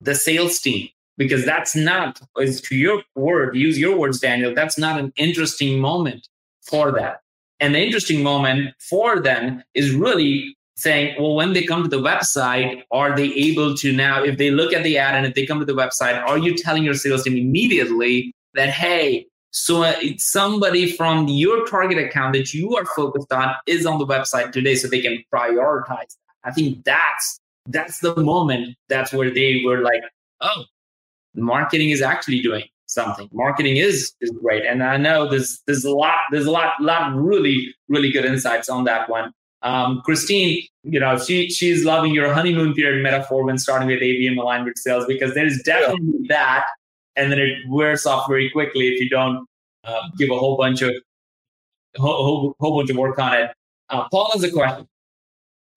the sales team because that's not, is to your word, use your words, Daniel. That's not an interesting moment for that. And the interesting moment for them is really saying, well, when they come to the website, are they able to now, if they look at the ad and if they come to the website, are you telling your sales team immediately that, hey, so uh, somebody from your target account that you are focused on is on the website today so they can prioritize. I think that's that's the moment that's where they were like, oh, marketing is actually doing something. Marketing is is great. And I know there's there's a lot, there's a lot, lot really, really good insights on that one. Um, Christine, you know, she she's loving your honeymoon period metaphor when starting with ABM aligned with sales because there is definitely yeah. that, and then it wears off very quickly if you don't uh, give a whole bunch of whole, whole, bunch of work on it. uh, Paul has a question.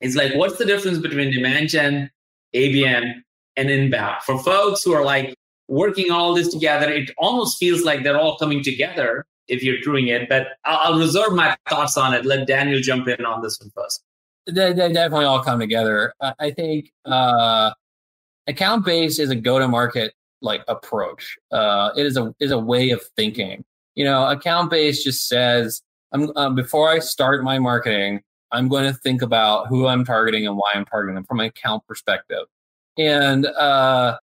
It's like, what's the difference between demand gen, ABM, and inbound? For folks who are like working all this together, it almost feels like they're all coming together if you're doing it. But I'll, I'll reserve my thoughts on it. Let Daniel jump in on this one first. They, they definitely all come together. I think uh, account based is a go to market like approach. Uh, it is a is a way of thinking. You know, account based just says, I'm, uh, before I start my marketing, I'm going to think about who I'm targeting and why I'm targeting them from an account perspective. And uh,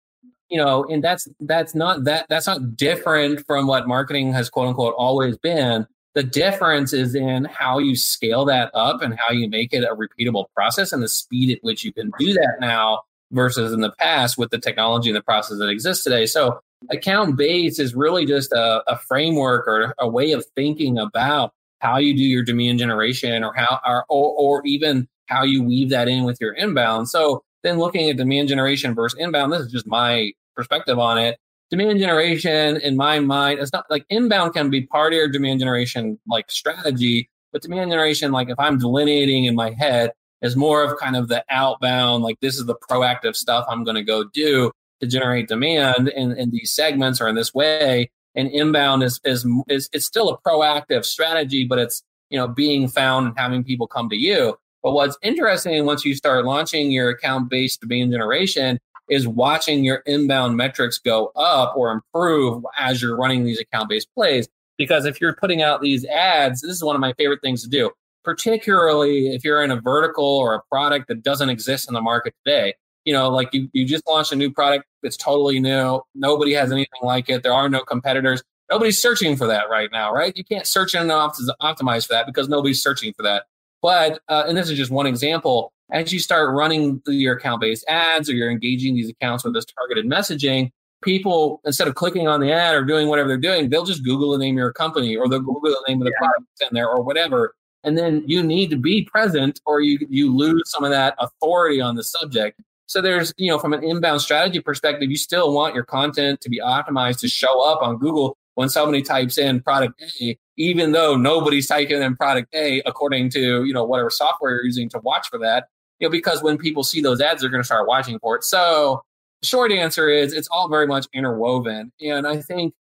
you know, and that's that's not that that's not different from what marketing has quote unquote always been. The difference is in how you scale that up and how you make it a repeatable process and the speed at which you can do that now versus in the past with the technology and the process that exists today. So account base is really just a, a framework or a way of thinking about how you do your demand generation or how or, or, or even how you weave that in with your inbound. So then looking at demand generation versus inbound, this is just my perspective on it. Demand generation, in my mind, it's not like inbound can be part of your demand generation like strategy, but demand generation, like if I'm delineating in my head, is more of kind of the outbound, like this is the proactive stuff I'm going to go do to generate demand in, in these segments or in this way. And inbound is, is, is, it's still a proactive strategy, but it's, you know, being found and having people come to you. But what's interesting once you start launching your account based demand generation is watching your inbound metrics go up or improve as you're running these account based plays. Because if you're putting out these ads, this is one of my favorite things to do particularly if you're in a vertical or a product that doesn't exist in the market today. You know, like you, you just launched a new product that's totally new. Nobody has anything like it. There are no competitors. Nobody's searching for that right now, right? You can't search to optimize for that because nobody's searching for that. But, uh, and this is just one example, as you start running your account based ads or you're engaging these accounts with this targeted messaging, people, instead of clicking on the ad or doing whatever they're doing, they'll just Google the name of your company or they'll Google the name of the yeah. product in there or whatever and then you need to be present or you you lose some of that authority on the subject so there's you know from an inbound strategy perspective you still want your content to be optimized to show up on google when somebody types in product a even though nobody's typing in product a according to you know whatever software you're using to watch for that you know because when people see those ads they're going to start watching for it. So short answer is it's all very much interwoven. And i think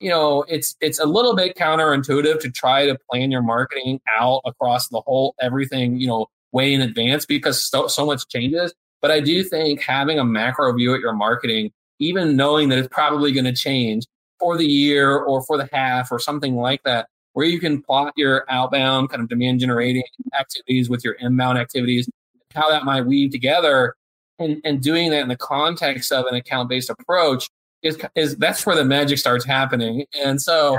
you know it's it's a little bit counterintuitive to try to plan your marketing out across the whole everything you know way in advance because so, so much changes. But i do think having a macro view at your marketing even knowing that it's probably going to change for the year or for the half or something like that where you can plot your outbound kind of demand generating activities with your inbound activities how that might weave together and, and doing that in the context of an account based approach is is that's where the magic starts happening. And so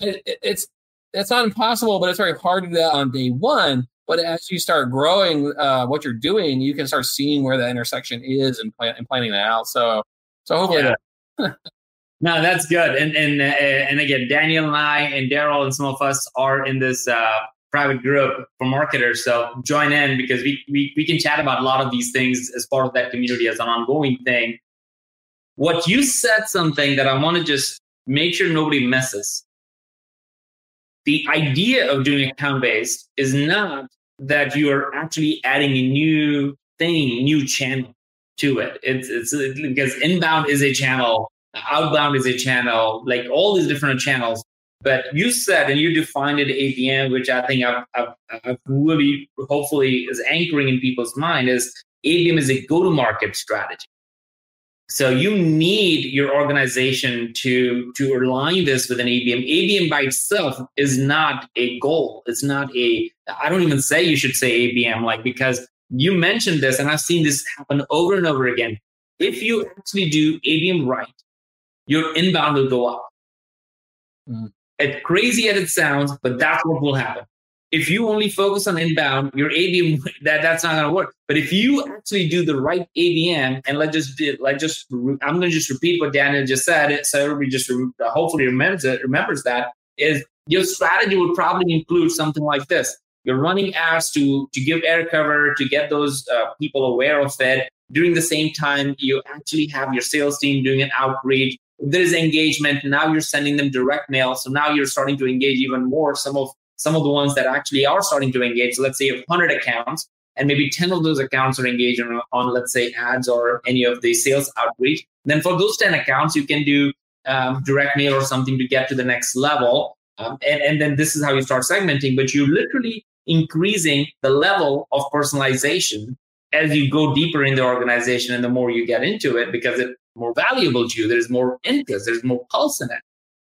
it, it's it's not impossible, but it's very hard to do that on day one. But as you start growing uh, what you're doing, you can start seeing where that intersection is and, plan, and planning that out. So so hopefully. Yeah. No, that's good. And and uh, and again, Daniel and I and Daryl and some of us are in this uh, private group for marketers. So join in because we, we we can chat about a lot of these things as part of that community as an ongoing thing. What you said something that I want to just make sure nobody misses. The idea of doing account based is not that you are actually adding a new thing, new channel to it. It's, it's because inbound is a channel, outbound is a channel, like all these different channels. But you said and you defined it ABM, which I think I've, I've, I've really hopefully is anchoring in people's mind is ABM is a go-to-market strategy. So you need your organization to to align this with an ABM. ABM by itself is not a goal. It's not a. I don't even say you should say ABM, like because you mentioned this, and I've seen this happen over and over again. If you actually do ABM right, your inbound will go up. Mm. It's crazy as it sounds, but that's what will happen if you only focus on inbound, your ABM that that's not going to work. But if you actually do the right ABM, and let's just let just I'm going to just repeat what Daniel just said, so everybody just hopefully remembers it, remembers that is your strategy would probably include something like this: you're running ads to to give air cover to get those uh, people aware of it. During the same time, you actually have your sales team doing an outreach. There is engagement, now you're sending them direct mail. So now you're starting to engage even more some of some of the ones that actually are starting to engage. So let's say you have 100 accounts, and maybe 10 of those accounts are engaged on, on let's say, ads or any of the sales outreach. Then for those 10 accounts, you can do um, direct mail or something to get to the next level. Um, and, and then this is how you start segmenting, but you're literally increasing the level of personalization as you go deeper in the organization and the more you get into it because it's more valuable to you. There's more interest, there's more pulse in it.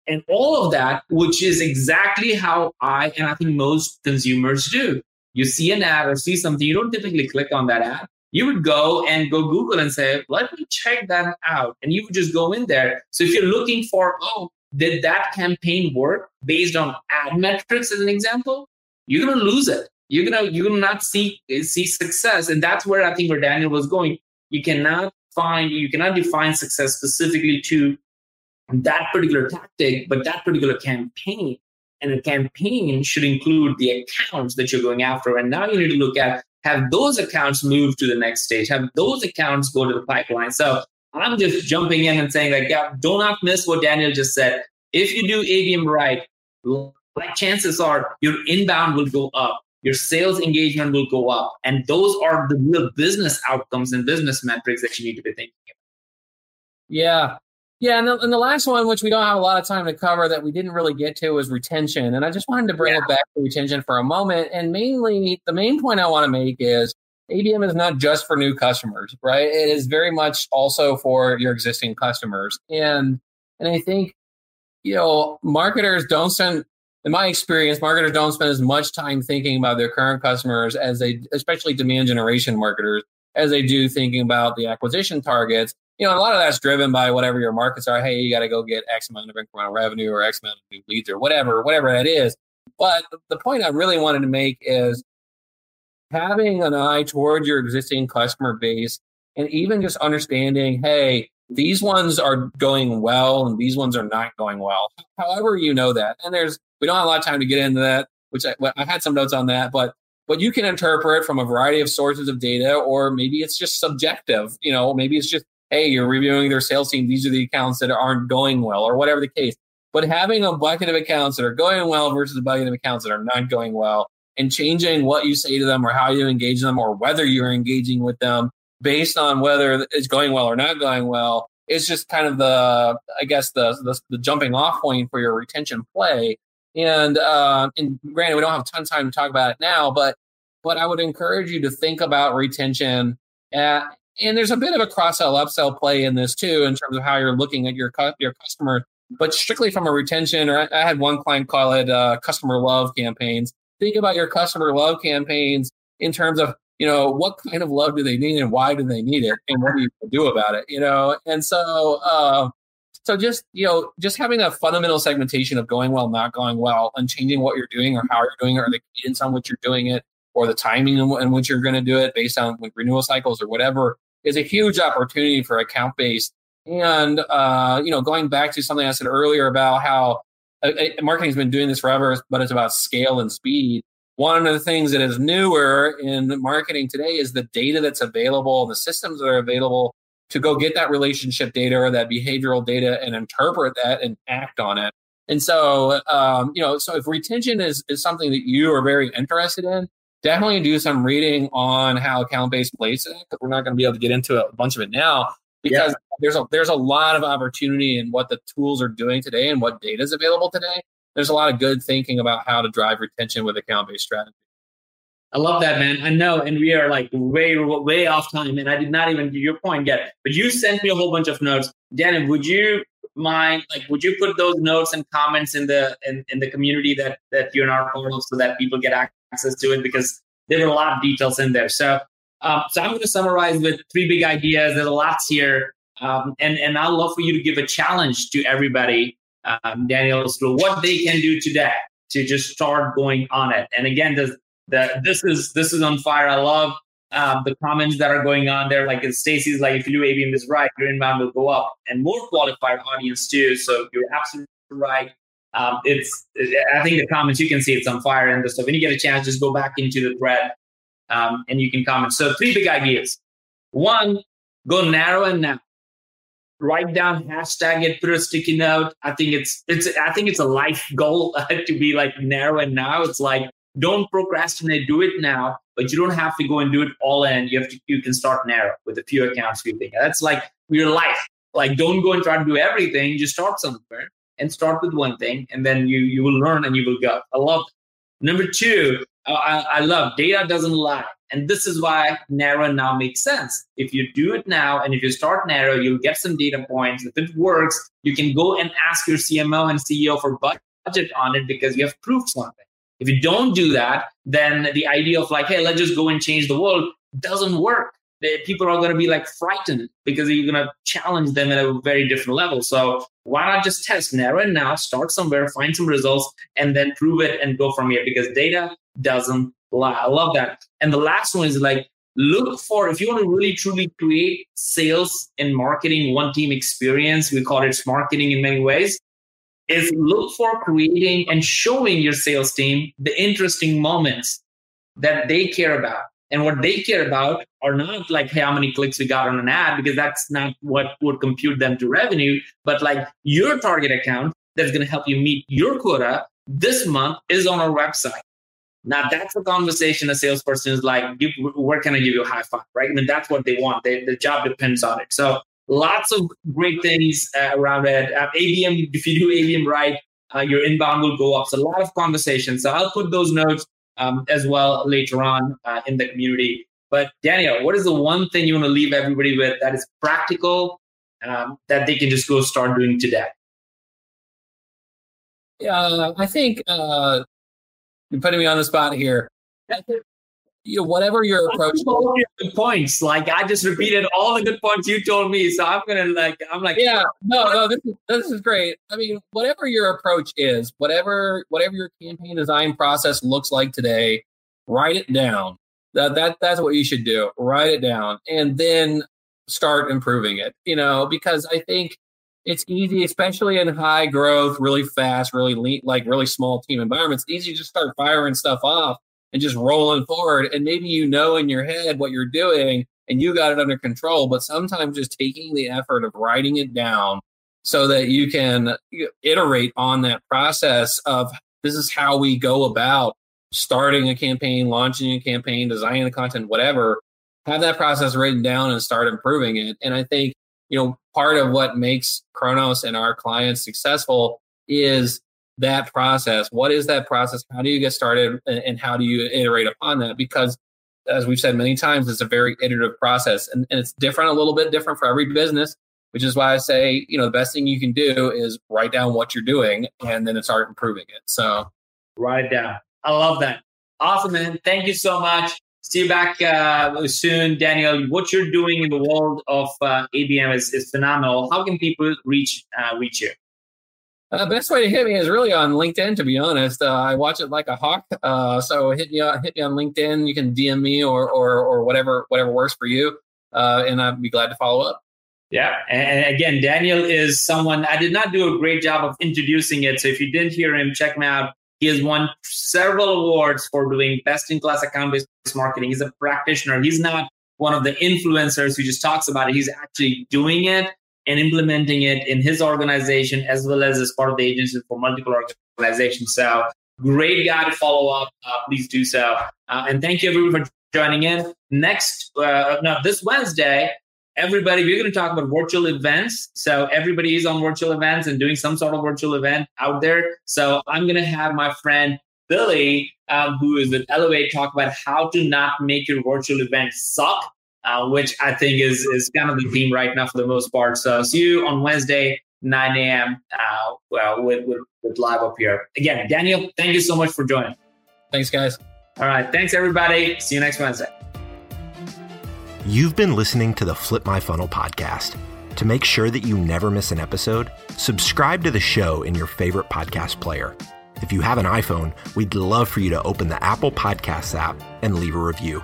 And all of that, which is exactly how I and I think most consumers do. You see an ad or see something, you don't typically click on that ad. You would go and go Google and say, let me check that out. And you would just go in there. So if you're looking for, oh, did that campaign work based on ad metrics as an example? You're gonna lose it. You're gonna you're gonna not see see success. And that's where I think where Daniel was going. You cannot find you cannot define success specifically to that particular tactic, but that particular campaign. And a campaign should include the accounts that you're going after. And now you need to look at have those accounts move to the next stage, have those accounts go to the pipeline. So I'm just jumping in and saying like, yeah, do not miss what Daniel just said. If you do ABM right, like chances are your inbound will go up, your sales engagement will go up, and those are the real business outcomes and business metrics that you need to be thinking about. Yeah, yeah, and the, and the, last one, which we don't have a lot of time to cover, that we didn't really get to, was retention. And I just wanted to bring yeah. it back to retention for a moment. And mainly, the main point I want to make is ABM is not just for new customers, right? It is very much also for your existing customers. And and I think, you know, marketers don't spend, in my experience, marketers don't spend as much time thinking about their current customers as they, especially demand generation marketers, as they do thinking about the acquisition targets you know, a lot of that's driven by whatever your markets are. Hey, you got to go get X amount of incremental revenue or X amount of new leads or whatever, whatever that is. But the point I really wanted to make is having an eye toward your existing customer base and even just understanding, hey, these ones are going well and these ones are not going well. However, you know that. And there's, we don't have a lot of time to get into that, which I, I had some notes on that, but but you can interpret from a variety of sources of data, or maybe it's just subjective. You know, maybe it's just hey, you're reviewing their sales team. These are the accounts that aren't going well, or whatever the case. But having a bucket of accounts that are going well versus a bucket of accounts that are not going well, and changing what you say to them or how you engage them or whether you're engaging with them based on whether it's going well or not going well is just kind of the, I guess, the, the, the jumping off point for your retention play. And, uh, and granted, we don't have ton of time to talk about it now, but but I would encourage you to think about retention at, and there's a bit of a cross sell upsell play in this too, in terms of how you're looking at your your customer. But strictly from a retention, or I, I had one client call it uh, customer love campaigns. Think about your customer love campaigns in terms of you know what kind of love do they need and why do they need it and what do you do about it you know and so uh, so just you know just having a fundamental segmentation of going well not going well and changing what you're doing or how you're doing it or the cadence on which you're doing it or the timing in which you're going to do it based on like, renewal cycles or whatever is a huge opportunity for account based. And uh, you know, going back to something I said earlier about how uh, uh, marketing's been doing this forever, but it's about scale and speed. One of the things that is newer in marketing today is the data that's available, the systems that are available to go get that relationship data or that behavioral data and interpret that and act on it. And so, um, you know, so if retention is, is something that you are very interested in, definitely do some reading on how account based plays it. We're not going to be able to get into a bunch of it now because yeah. there's a there's a lot of opportunity in what the tools are doing today and what data is available today. There's a lot of good thinking about how to drive retention with account based strategy. I love that, man. I know, and we are like way, way off time, and I did not even do your point yet. But you sent me a whole bunch of notes, Danny. Would you mind, like, would you put those notes and comments in the in, in the community that that you're in our portal so that people get access to it because there were a lot of details in there. So, um, so I'm going to summarize with three big ideas. There's a lot here, um, and and I'd love for you to give a challenge to everybody, um, Daniel, what they can do today to just start going on it. And again, this the this is this is on fire. I love um, the comments that are going on there. Like Stacy's like, if you do ABM is right, your inbound will go up, and more qualified audience too. So you're absolutely right um, it's I think the comments you can see it's on fire and stuff. When you get a chance, just go back into the thread um, and you can comment. So three big ideas. One, go narrow and narrow. write down, hashtag it, put a sticky note. I think it's it's I think it's a life goal to be like narrow and now. It's like don't procrastinate, do it now, but you don't have to go and do it all in. You have to you can start narrow with a few accounts, few things. That's like your life. Like don't go and try to do everything. Just start somewhere and start with one thing, and then you you will learn and you will go. I love. That. Number two, I, I love data doesn't lie. And this is why narrow now makes sense. If you do it now and if you start narrow, you'll get some data points. If it works, you can go and ask your CMO and CEO for budget on it because you have proved something. If you don't do that, then the idea of like, hey, let's just go and change the world doesn't work. People are going to be like frightened because you're going to challenge them at a very different level. So why not just test narrow it now, start somewhere, find some results, and then prove it and go from here? Because data doesn't lie. I love that. And the last one is like look for if you want to really truly create sales and marketing one team experience. We call it marketing in many ways. Is look for creating and showing your sales team the interesting moments that they care about. And what they care about are not like, hey, how many clicks we got on an ad, because that's not what would compute them to revenue, but like your target account that's going to help you meet your quota this month is on our website. Now that's a conversation a salesperson is like, where can I give you a high five, right? I mean, that's what they want. They, the job depends on it. So lots of great things uh, around it. Uh, ABM, if you do ABM right, uh, your inbound will go up. So a lot of conversations. So I'll put those notes um, as well later on uh, in the community. But Daniel, what is the one thing you want to leave everybody with that is practical um, that they can just go start doing today? Yeah, I think uh, you're putting me on the spot here. You know, whatever your approach. All your good points. Like I just repeated all the good points you told me, so I'm gonna like I'm like yeah no no this is this is great. I mean whatever your approach is, whatever whatever your campaign design process looks like today, write it down. That that that's what you should do. Write it down and then start improving it. You know because I think it's easy, especially in high growth, really fast, really lean, like really small team environments. It's easy to just start firing stuff off and just rolling forward. And maybe you know in your head what you're doing and you got it under control. But sometimes just taking the effort of writing it down so that you can iterate on that process of this is how we go about starting a campaign, launching a campaign, designing the content, whatever. Have that process written down and start improving it. And I think you know, part of what makes Kronos and our clients successful is that process. What is that process? How do you get started and how do you iterate upon that? Because as we've said many times, it's a very iterative process and, and it's different, a little bit different for every business, which is why I say, you know, the best thing you can do is write down what you're doing and then start improving it. So write it down. I love that. Awesome, man. Thank you so much. See you back uh, soon, Daniel. What you're doing in the world of uh, ABM is, is phenomenal. How can people reach uh, reach you? Uh, best way to hit me is really on LinkedIn. To be honest, uh, I watch it like a hawk. Uh, so hit me on hit me on LinkedIn. You can DM me or or or whatever whatever works for you, uh, and I'd be glad to follow up. Yeah, and again, Daniel is someone I did not do a great job of introducing it. So if you didn't hear him, check him out. He has won several awards for doing best in class account based marketing. He's a practitioner. He's not one of the influencers who just talks about it. He's actually doing it and implementing it in his organization as well as as part of the agency for multiple organizations. So great guy to follow up. Uh, please do so. Uh, and thank you everyone for joining in. Next, uh, no, this Wednesday, everybody, we're going to talk about virtual events. So everybody is on virtual events and doing some sort of virtual event out there. So I'm going to have my friend Billy, um, who is with Elevate, talk about how to not make your virtual event suck, uh, which I think is is kind of the theme right now for the most part. So see you on Wednesday, 9 a.m. Uh, well, with, with, with live up here. Again, Daniel, thank you so much for joining. Thanks, guys. All right. Thanks, everybody. See you next Wednesday. You've been listening to the Flip My Funnel podcast. To make sure that you never miss an episode, subscribe to the show in your favorite podcast player. If you have an iPhone, we'd love for you to open the Apple Podcasts app and leave a review.